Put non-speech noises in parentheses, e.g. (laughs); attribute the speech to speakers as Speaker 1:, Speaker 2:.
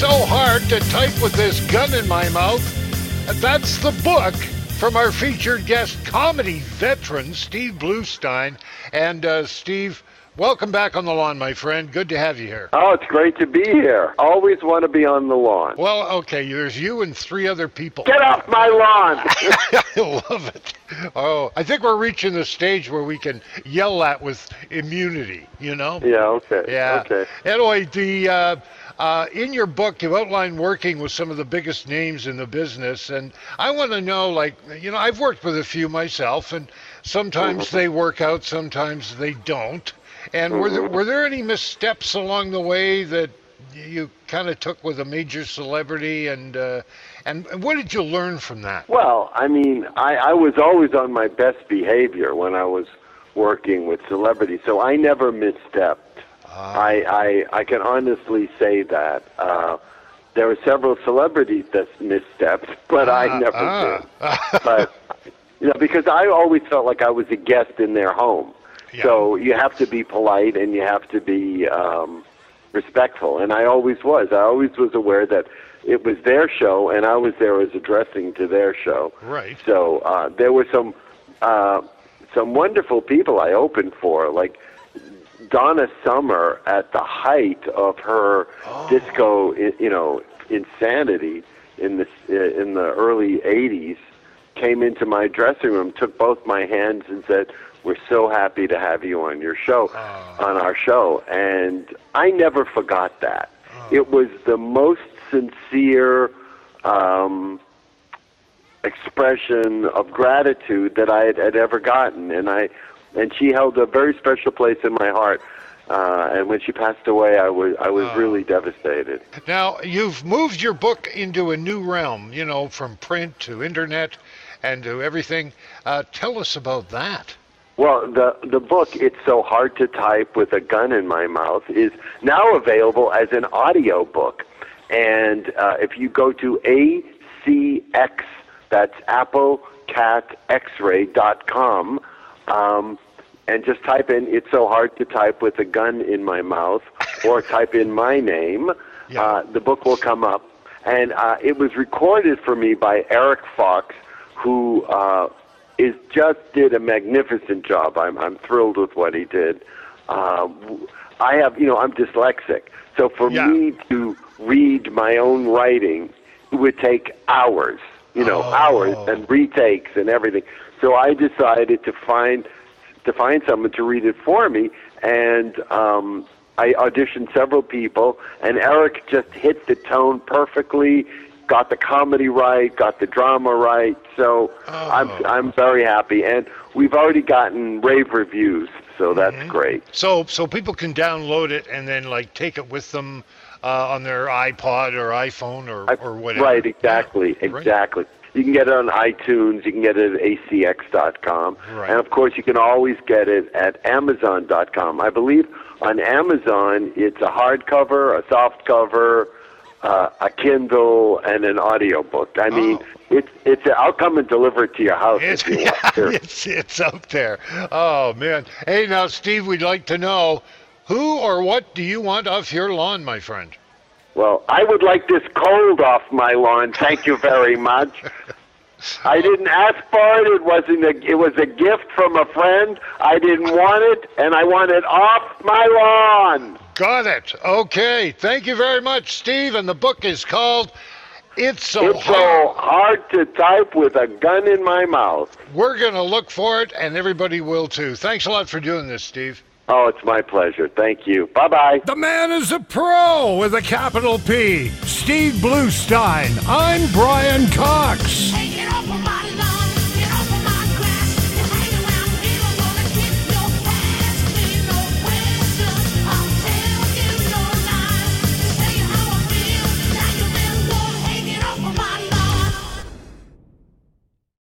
Speaker 1: So hard to type with this gun in my mouth. That's the book from our featured guest, comedy veteran Steve Bluestein. And uh, Steve, welcome back on the lawn, my friend. Good to have you here.
Speaker 2: Oh, it's great to be here. Always want to be on the lawn.
Speaker 1: Well, okay, there's you and three other people.
Speaker 2: Get off my lawn! (laughs)
Speaker 1: I love it. Oh, I think we're reaching the stage where we can yell at with immunity, you know?
Speaker 2: yeah, okay.
Speaker 1: Yeah.
Speaker 2: Okay.
Speaker 1: Anyway, the uh, uh, in your book you outline working with some of the biggest names in the business, and I want to know, like, you know, I've worked with a few myself, and sometimes
Speaker 2: Mm-hmm.
Speaker 1: they work out, sometimes they don't. And were there
Speaker 2: Mm-hmm.
Speaker 1: were there any missteps along the way that you kind of took with a major celebrity, and uh, and what did you learn from that?
Speaker 2: Well, I mean, I, I was always on my best behavior when I was working with celebrities, so I never misstepped. I, I I can honestly say that. Uh, there were several celebrities that misstepped, (laughs) but I never
Speaker 1: ah.
Speaker 2: did. But you know, because I always felt like I was a guest in their home.
Speaker 1: Yeah.
Speaker 2: So you have to be polite and you have to be um, respectful, and I always was. I always was aware that it was their show, and I was there as addressing to their show.
Speaker 1: Right.
Speaker 2: So uh, there were some uh, some wonderful people I opened for, like Donna Summer at the height of her disco, you know, insanity in the uh, in the early '80s, came into my dressing room, took both my hands, and said, "We're so happy to have you on your show, on our show." And I never forgot that. It was the most sincere. Um, expression of gratitude that I had, had ever gotten, and I and she held a very special place in my heart. Uh, and when she passed away, I was I was really devastated.
Speaker 1: Now, you've moved your book into a new realm, you know, from print to internet and to everything. Uh, tell us about that.
Speaker 2: Well, the the book "It's So Hard to Type with a Gun in My Mouth" is now available as an audio book, and uh, if you go to ACX, that's Apple Cat X-ray dot com, um, and just type in "It's So Hard to Type with a Gun in My Mouth" or (laughs) type in my name,
Speaker 1: Yeah.
Speaker 2: uh, the book will come up. And uh, it was recorded for me by Eric Fox, who uh, is just did a magnificent job. I'm I'm thrilled with what he did. Uh, I have you know I'm dyslexic, so for
Speaker 1: Yeah.
Speaker 2: me to read my own writing it would take hours, you know,
Speaker 1: Oh.
Speaker 2: hours and retakes and everything. So I decided to find to find someone to read it for me, and um, I auditioned several people, and Eric just hit the tone perfectly, got the comedy right, got the drama right. So I'm
Speaker 1: Oh.
Speaker 2: I'm very happy, and we've already gotten rave reviews, so that's
Speaker 1: Mm-hmm.
Speaker 2: great.
Speaker 1: So, so people can download it and then like take it with them uh, on their iPod or iPhone or, or whatever.
Speaker 2: Right, exactly,
Speaker 1: Yeah, right.
Speaker 2: You can get it on iTunes. You can get it at acx.com,
Speaker 1: Right.
Speaker 2: and of course, you can always get it at amazon.com. I believe on Amazon it's a hardcover, a soft cover, uh, a Kindle, and an audiobook. I mean,
Speaker 1: Oh.
Speaker 2: it's it's. I'll come and deliver it to your house
Speaker 1: It's,
Speaker 2: if you
Speaker 1: yeah,
Speaker 2: want. Sure. (laughs)
Speaker 1: it's it's out there. Oh man. Hey, now Steve, we'd like to know who or what do you want off your lawn, my friend?
Speaker 2: Well, I would like this cold off my lawn. Thank you very much. I didn't ask for it. It wasn't a. It was a gift from a friend. I didn't want it, and I want it off my lawn.
Speaker 1: Got it. Okay. Thank you very much, Steve. And the book is called It's So
Speaker 2: It's so
Speaker 1: Hard.
Speaker 2: hard to type with a gun in my mouth.
Speaker 1: We're going to look for it, and everybody will too. Thanks a lot for doing this, Steve.
Speaker 2: Oh, it's my pleasure. Thank you. Bye bye.
Speaker 1: The man is a pro with a capital P. Steve Bluestein. I'm Brian Cox.